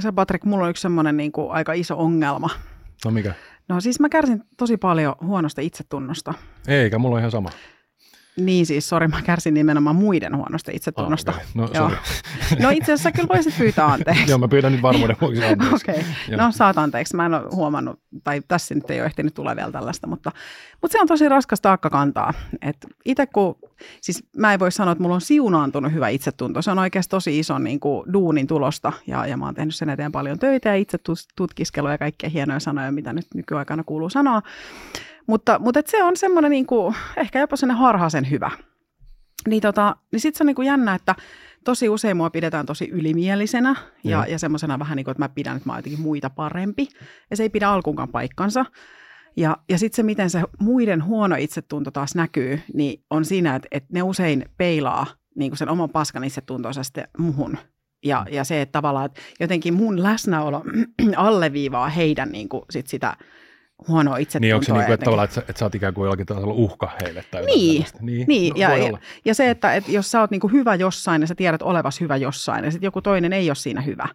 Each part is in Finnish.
Tiedätkö Patrick, mulla on yksi semmoinen niin kuin aika iso ongelma. No mikä? No siis mä kärsin tosi paljon huonosta itsetunnosta. Eikä, mulla on ihan sama. Niin siis, sori, mä kärsin nimenomaan muiden huonosta itsetunnosta. Ah, okei. No, Joo. no itse asiassa kyllä voisit pyytää anteeksi. Joo, mä pyydän nyt varmuuden vuoksi anteeksi. Okei, Joo. no saat anteeksi. Mä en ole huomannut, tai tässä nyt ei ole ehtinyt tulla vielä tällaista, mutta, mutta se on tosi raskas taakka kantaa. Et itse kun, siis mä en voi sanoa, että mulla on siunaantunut hyvä itsetunto. Se on oikeasti tosi iso niin kuin, duunin tulosta ja, ja mä oon tehnyt sen eteen paljon töitä ja itse tutkiskelua ja kaikkia hienoja sanoja, mitä nyt nykyaikana kuuluu sanoa. Mutta, mutta se on semmoinen niin kuin, ehkä jopa sellainen harhaisen hyvä. Niin, tota, niin sitten se on niin kuin jännä, että tosi usein mua pidetään tosi ylimielisenä ja, Joo. ja semmoisena vähän niin kuin, että mä pidän, että mä oon jotenkin muita parempi. Ja se ei pidä alkuunkaan paikkansa. Ja, ja sitten se, miten se muiden huono itsetunto taas näkyy, niin on siinä, että, että ne usein peilaa niin kuin sen oman paskan itsetuntonsa sitten muhun. Ja, ja se, että tavallaan että jotenkin mun läsnäolo alleviivaa heidän niin kuin sit sitä huonoa itsetuntoa. Niin onko se niin kuin, että, tavallaan, että, sä, että sä oot ikään kuin jollakin tavalla uhka heille tai Niin? Niin, Niin, no, ja, ja, olla. ja se, että, että jos sä oot niinku hyvä jossain ja sä tiedät olevas hyvä jossain ja sitten joku toinen ei ole siinä hyvä,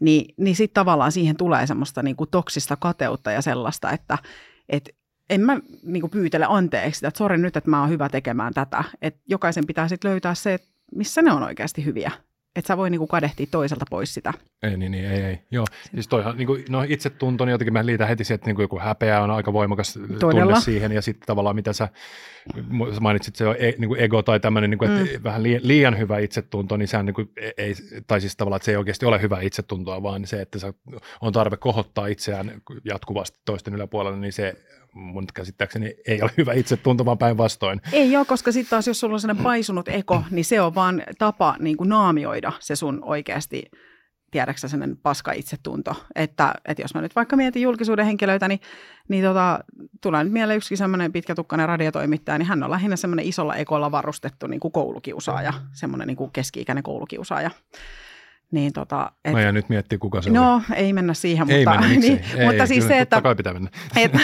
niin, niin sitten tavallaan siihen tulee semmoista niinku toksista kateutta ja sellaista, että et en mä niinku pyytele anteeksi sitä, että sori nyt, että mä oon hyvä tekemään tätä. Että jokaisen pitää sitten löytää se, että missä ne on oikeasti hyviä. Että sä voi niinku kadehtia toiselta pois sitä. Ei, niin, niin, ei, ei. Joo, siis toihan, niin kuin, no itsetunto, niin jotenkin mä liitän heti siihen, että niin kuin joku häpeä on aika voimakas Todella. tunne siihen, ja sitten tavallaan mitä sä sä mainitsit, se on e, niin kuin ego tai tämmöinen, niin kuin, että vähän liian, liian hyvä itsetunto, niin sehän niin kuin, ei, tai siis tavallaan, että se ei oikeasti ole hyvä itsetuntoa, vaan se, että se on tarve kohottaa itseään jatkuvasti toisten yläpuolella, niin se mun käsittääkseni ei ole hyvä itsetunto, vaan päinvastoin. Ei ole, koska sitten taas jos sulla on sellainen paisunut eko, niin se on vaan tapa niin kuin naamioida se sun oikeasti tiedäksä sellainen paska itsetunto. Että, että jos mä nyt vaikka mietin julkisuuden henkilöitä, niin, niin tota, tulee nyt mieleen yksikin semmoinen pitkätukkainen radiotoimittaja, niin hän on lähinnä semmoinen isolla ekolla varustettu niin kuin koulukiusaaja, semmoinen niin kuin keski-ikäinen koulukiusaaja. Niin tota, et, Mä jään nyt miettiä, kuka se oli. no, ei mennä siihen, Ei mutta, mennä, niin, ei, mutta siis kyllä, se, että kai pitää mennä. että,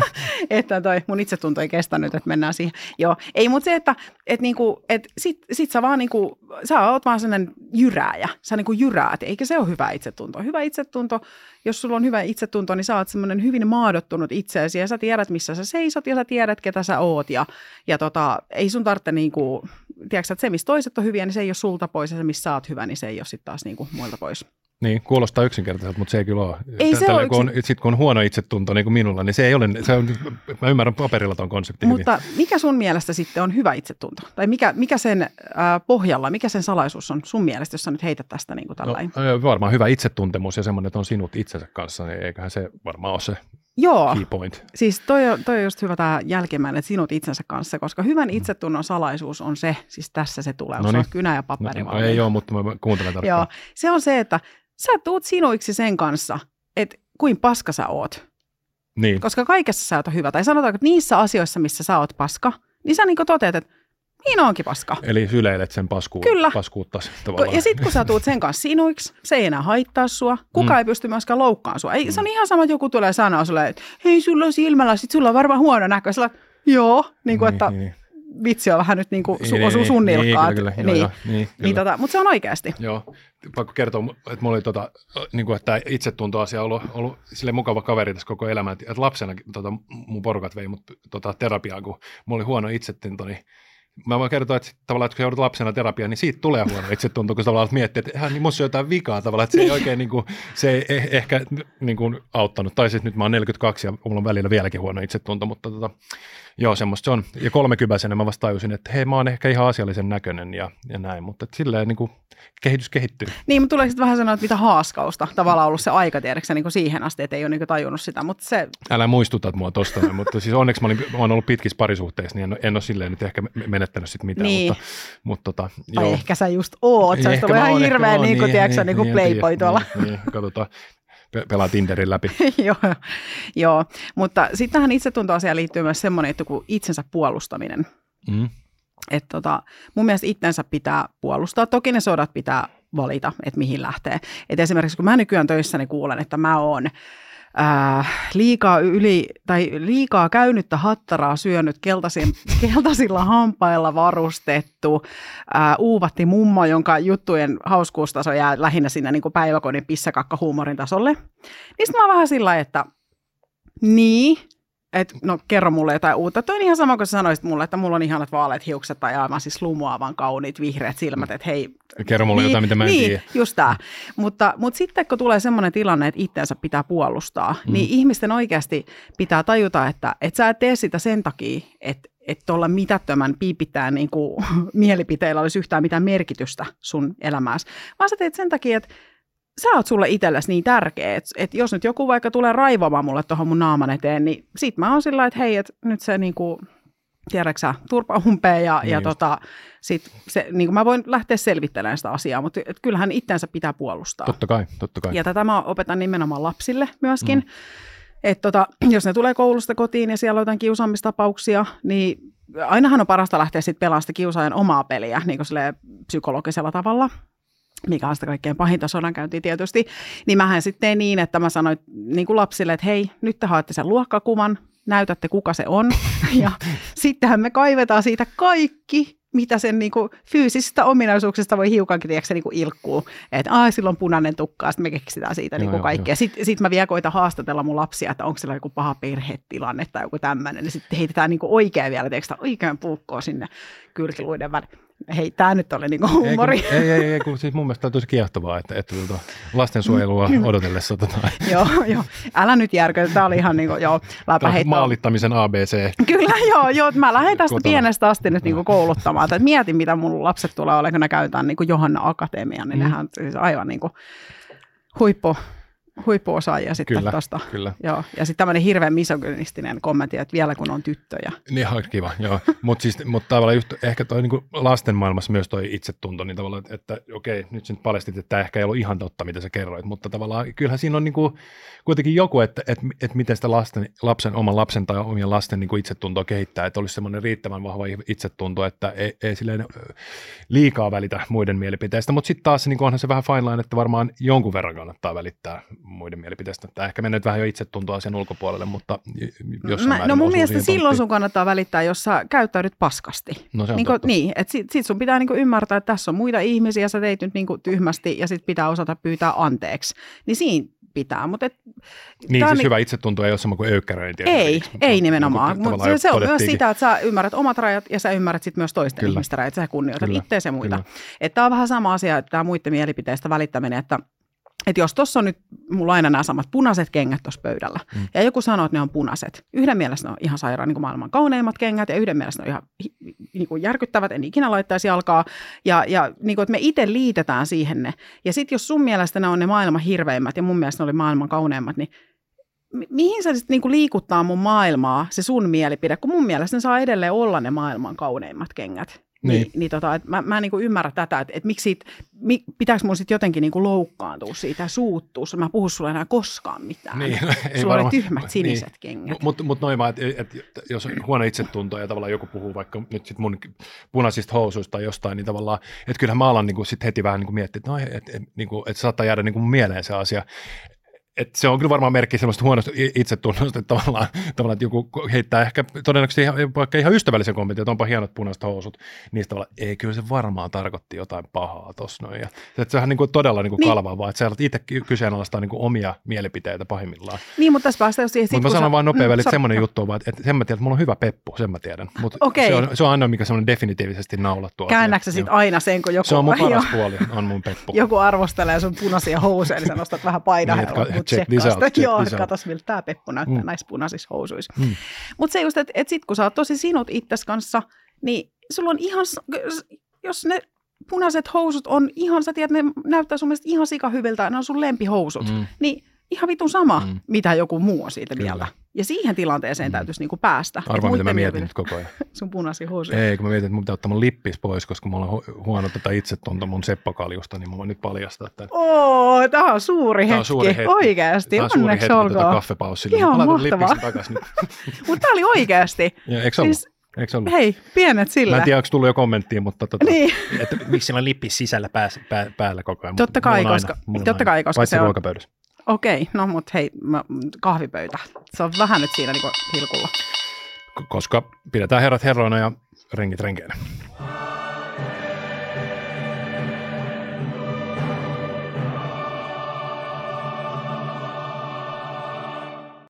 että toi mun itsetunto ei kestänyt, että mennään siihen. Joo, ei, mutta se, että et niinku, et sit, sit sä vaan niinku, sä oot vaan sellainen jyrääjä. Sä niinku jyräät, eikä se ole hyvä itsetunto. Hyvä itsetunto, jos sulla on hyvä itsetunto, niin sä oot semmoinen hyvin maadottunut itseesi ja sä tiedät, missä sä seisot ja sä tiedät, ketä sä oot. Ja, ja tota, ei sun tarvitse niinku, tiedätkö, että se, missä toiset on hyviä, niin se ei ole sulta pois ja se, missä sä oot hyvä, niin se ei ole sitten taas niinku muilta pois. Niin, kuulostaa yksinkertaiselta, mutta se ei kyllä ole. Ei se ole kun on, sit kun on huono itsetunto niin kuin minulla, niin se ei ole, se on, mä ymmärrän paperilla tuon konseptin hyvin. Mutta mikä sun mielestä sitten on hyvä itsetunto? Tai mikä, mikä sen äh, pohjalla, mikä sen salaisuus on sun mielestä, jos sä nyt heität tästä niin kuin tällainen? No, varmaan hyvä itsetuntemus ja semmoinen, että on sinut itsensä kanssa, niin eiköhän se varmaan ole se Joo, key point. siis toi on, toi on just hyvä tämä jälkimmäinen, että sinut itsensä kanssa, koska hyvän itsetunnon salaisuus on se, siis tässä se tulee, No niin. kynä ja paperi no, ei ole, mutta mä kuuntelen Joo, tarkkaan. se on se, että sä tuut sinuiksi sen kanssa, että kuin paska sä oot. Niin, Koska kaikessa sä oot hyvä. Tai sanotaanko, että niissä asioissa, missä sä oot paska, niin sä niin toteat, että niin onkin paska. eli syleilet sen paskuun, Kyllä. paskuutta tavallaan. Ja sitten kun sä tuut sen kanssa sinuiksi, se ei enää haittaa sua. Kuka Mm. mm. ei pysty myöskään loukkaamaan sua. Ei, se on ihan sama, että joku tulee sanoa sulle, että hei, sulla on silmällä, sit sulla on varmaan huono näkö. Sillä, joo, niin kuin, että niin, vitsi on vähän nyt niin kuin su, niin, osuu sun niin, nilkkaan. Kyllä, kyllä, niin, joo, joo, niin, niin kyllä. tota, mutta se on oikeasti. Joo, pakko kertoa, että mulla oli tota, niin kuin, että itsetuntoasia ollut, ollut sille mukava kaveri tässä koko elämän. Että lapsena tota, mun porukat vei mut tota, terapiaan, kun mulla oli huono itsetunto, niin Mä voin kertoa, että tavallaan, että kun joudut lapsena terapiaan, niin siitä tulee huono itsetunto, kun tavallaan miettii, että ihan niin musta on jotain vikaa tavallaan, että se ei oikein niin kuin, se ei eh- ehkä niin kuin, auttanut. Tai siis nyt mä oon 42 ja mulla on välillä vieläkin huono itsetunto, mutta tota, joo, semmoista se on. Ja kolmekypäisenä mä vasta tajusin, että hei, mä oon ehkä ihan asiallisen näköinen ja, ja näin, mutta että silleen niin kuin, kehitys kehittyy. Niin, mutta tulee sitten vähän sanoa, että mitä haaskausta tavallaan ollut se aika, tiedätkö niin kuin siihen asti, että ei ole niin kuin tajunnut sitä. Mutta se, Älä muistutat mua tosta, mutta siis onneksi mä, olin, mä oon ollut pitkissä parisuhteissa, niin en, en ole silleen nyt ehkä menettänyt sit mitään, Niin. mutta, mutta tota, tai joo. ehkä sä just oot. Se mä ihan hirveä niin kuin, tiedätkö, niin kuin en playboy tuolla. Niin, niin, katsotaan, pe- pelaa Tinderin läpi. joo, joo, mutta sitten tähän itsetuntoasiaan liittyy myös semmoinen, että kun itsensä puolustaminen. Mm. Että tota, mun mielestä itsensä pitää puolustaa. Toki ne sodat pitää valita, että mihin lähtee. Et esimerkiksi kun mä nykyään töissäni kuulen, että mä oon äh, liikaa, yli, tai liikaa käynyttä hattaraa syönyt keltaisin, keltaisilla hampailla varustettu äh, uuvatti mummo, jonka juttujen hauskuustaso jää lähinnä sinne niin kuin päiväkodin pissakakka-huumorin tasolle. Niin mä vähän sillä että niin, että no kerro mulle jotain uutta. Toi on ihan sama kuin sä sanoisit mulle, että mulla on ihanat vaaleat hiukset tai aivan siis lumuavan kauniit vihreät silmät, että hei. Kerro mulle niin, jotain, mitä mä en niin, tiedä. just tää. Mutta, mutta sitten kun tulee semmoinen tilanne, että itseänsä pitää puolustaa, mm. niin ihmisten oikeasti pitää tajuta, että, että sä et tee sitä sen takia, että että tuolla mitättömän piipittää niin kuin, mielipiteillä olisi yhtään mitään merkitystä sun elämääsi, vaan sä teet sen takia, että sä oot sulle itsellesi niin tärkeä, että, että jos nyt joku vaikka tulee raivamaan mulle tuohon mun naaman eteen, niin sit mä oon sillä että hei, että nyt se niinku, tiedäksä, turpa umpeen ja, niin ja tota, sit se, niin kuin mä voin lähteä selvittelemään sitä asiaa, mutta et kyllähän itsensä pitää puolustaa. Totta kai, totta kai. Ja tätä mä opetan nimenomaan lapsille myöskin. Mm. Että tota, jos ne tulee koulusta kotiin ja siellä on jotain kiusaamistapauksia, niin ainahan on parasta lähteä sitten pelaamaan sitä kiusaajan omaa peliä niin kuin psykologisella tavalla mikä on sitä kaikkein pahinta sodankäyntiä tietysti, niin mähän sitten tein niin, että mä sanoin niin kuin lapsille, että hei, nyt te haette sen luokkakuvan, näytätte kuka se on, ja sittenhän me kaivetaan siitä kaikki, mitä sen niin kuin, fyysisistä ominaisuuksista voi hiukankin tiedätkö, niin kuin ilkkuu. Että ai, silloin punainen tukka, sitten me keksitään siitä joo, niin kuin kaikkea. Sitten sit mä vielä koitan haastatella mun lapsia, että onko siellä joku paha perhetilanne tai joku tämmöinen. Ja sitten heitetään niin kuin oikein vielä, tiedätkö, oikein puukkoa sinne kylkiluiden väliin hei, tämä nyt oli niinku huumori. Ei, ei, ei, ei kun siis mun mielestä on tosi kiehtovaa, että, että tuota, lastensuojelua odotellessa. Tota. joo, joo, älä nyt järkytä, tämä oli ihan niinku, joo, läpäheitto. Maalittamisen ABC. Kyllä, joo, joo, mä lähden tästä Kotona. pienestä asti nyt niinku kouluttamaan, että mietin, mitä mun lapset tulee olemaan, kun ne käytetään niinku Johanna Akatemian, niin mm. nehän siis aivan niinku huippu, huippuosaajia sitten kyllä, tosta. Kyllä. Joo. Ja sitten tämmöinen hirveän misogynistinen kommentti, että vielä kun on tyttöjä. Niin ihan kiva, joo. Mutta siis, mut tavallaan just, ehkä toi niin lasten maailmassa myös toi itsetunto, niin tavallaan, että, okei, nyt sen paljastit, että tämä ehkä ei ollut ihan totta, mitä sä kerroit, mutta tavallaan kyllähän siinä on niin kuin, kuitenkin joku, että, että, että miten sitä lasten, lapsen, oman lapsen tai omien lasten niin kuin itsetuntoa kehittää, että olisi semmoinen riittävän vahva itsetunto, että ei, ei silleen liikaa välitä muiden mielipiteistä, mutta sitten taas niin onhan se vähän fine line, että varmaan jonkun verran kannattaa välittää muiden mielipiteistä. Tämä ehkä mennyt vähän jo itsetuntoa asian ulkopuolelle, mutta jos Mä, No mun mielestä silloin tonttiin. sun kannattaa välittää, jos sä käyttäydyt paskasti. No se on niin, kuin, niin että sit, sit sun pitää niin ymmärtää, että tässä on muita ihmisiä, sä teit nyt niin tyhmästi ja sit pitää osata pyytää anteeksi. Niin siinä pitää. Mutta et, niin, siis niin, hyvä itsetunto ei ole sama kuin öykkäröinti. Ei, ei nimenomaan. Mutta se, se on myös sitä, että sä ymmärrät omat rajat ja sä ymmärrät sit myös toisten Kyllä. ihmisten rajat. Sä kunnioitat itseäsi ja muita. Tämä on vähän sama asia, että tämä muiden mielipiteistä välittäminen, että – että jos tuossa on nyt mulla aina nämä samat punaiset kengät tuossa pöydällä, mm. ja joku sanoo, että ne on punaiset. Yhden mielestä ne on ihan sairaan niin kuin maailman kauneimmat kengät, ja yhden mielestä ne on ihan niin kuin järkyttävät, en ikinä laittaisi jalkaa. Ja, ja niin kuin, että me itse liitetään siihen ne. Ja sitten jos sun mielestä ne on ne maailman hirveimmät, ja mun mielestä ne oli maailman kauneimmat, niin mihin se sitten niinku liikuttaa mun maailmaa, se sun mielipide, kun mun mielestä ne saa edelleen olla ne maailman kauneimmat kengät. Niin, niin, niin tota, et mä, mä en niin ymmärrä tätä, että et miksi siitä, mi, pitääkö mun sitten jotenkin niin loukkaantua siitä ja suuttua, mä puhu sulle enää koskaan mitään. Niin, ei Sulla oli tyhmät niin. siniset niin. kengät. Mutta mut noin vaan, että et, et, jos on huono itsetunto ja tavallaan joku puhuu vaikka nyt sit mun punaisista housuista tai jostain, niin tavallaan, että kyllähän mä alan niin sit heti vähän niin miettiä, että no, et, et, niin kuin, et saattaa jäädä niin mieleen se asia et se on kyllä varmaan merkki semmoista huonosta itsetunnosta, että tavallaan, tavallaan että joku heittää ehkä todennäköisesti ihan, vaikka ihan ystävällisen kommentin, että onpa hienot punaiset housut, niistä tavallaan, ei kyllä se varmaan tarkoitti jotain pahaa tuossa noin. Ja, että sehän on niin kuin todella niin kuin niin. kalvaavaa, että sä alat itse kyseenalaistaa niin kuin omia mielipiteitä pahimmillaan. Niin, mutta tässä päästään siihen. Mutta mä sanon vaan nopea mm, väliin, että semmoinen juttu on vaan, että, sen mä tiedän, että mulla on hyvä peppu, sen mä tiedän. Mutta okay. se, on, se on ainoa, mikä semmoinen definitiivisesti naulattu Käännäksä sitten aina sen, kun joku... Se on mun paras puoli, on mun peppu. Joku arvostelee sun punaisia housuja, niin sä nostat vähän painahella, niin, mutta joo, katos miltä tämä Peppu näyttää mm. näissä punaisissa housuissa. Mm. Mutta se just, että et sit kun sä oot tosi sinut itses kanssa, niin sulla on ihan, jos ne punaiset housut on ihan, sä tiedät, ne näyttää sun mielestä ihan sikahyviltä, ne on sun lempihousut, mm. niin ihan vitun sama, mm. mitä joku muu on siitä Kyllä. mieltä. Ja siihen tilanteeseen mm. täytyisi niinku päästä. Arvaa, mitä mä mietin nyt koko ajan. sun punaisia housuja. Ei, kun mä mietin, että mun pitää ottaa mun lippis pois, koska mulla on hu- huono tätä itsetunto mun seppakaljusta, niin mä voin nyt paljastaa tämän. Oo, tämä on suuri hetki. Tämä on suuri hetki. Oikeasti, tämä on suuri hetki olkoon. Tuota kaffepaussilla. Ihan mahtavaa. Mutta tämä oli oikeasti. Ja, eikö ollut? Siis, Eikö ollut? Hei, pienet sillä. Mä en tiedä, onko tullut jo kommenttia, mutta tota, niin. että miksi siellä on lippis sisällä pää, pää, päällä koko ajan. Totta kai, koska, aina, totta kai, koska se on, ruokapöydässä. Okei, no mut hei, mä, kahvipöytä. Se on vähän nyt siinä niinku hilkulla. Koska pidetään herrat herroina ja rengit renkeinä.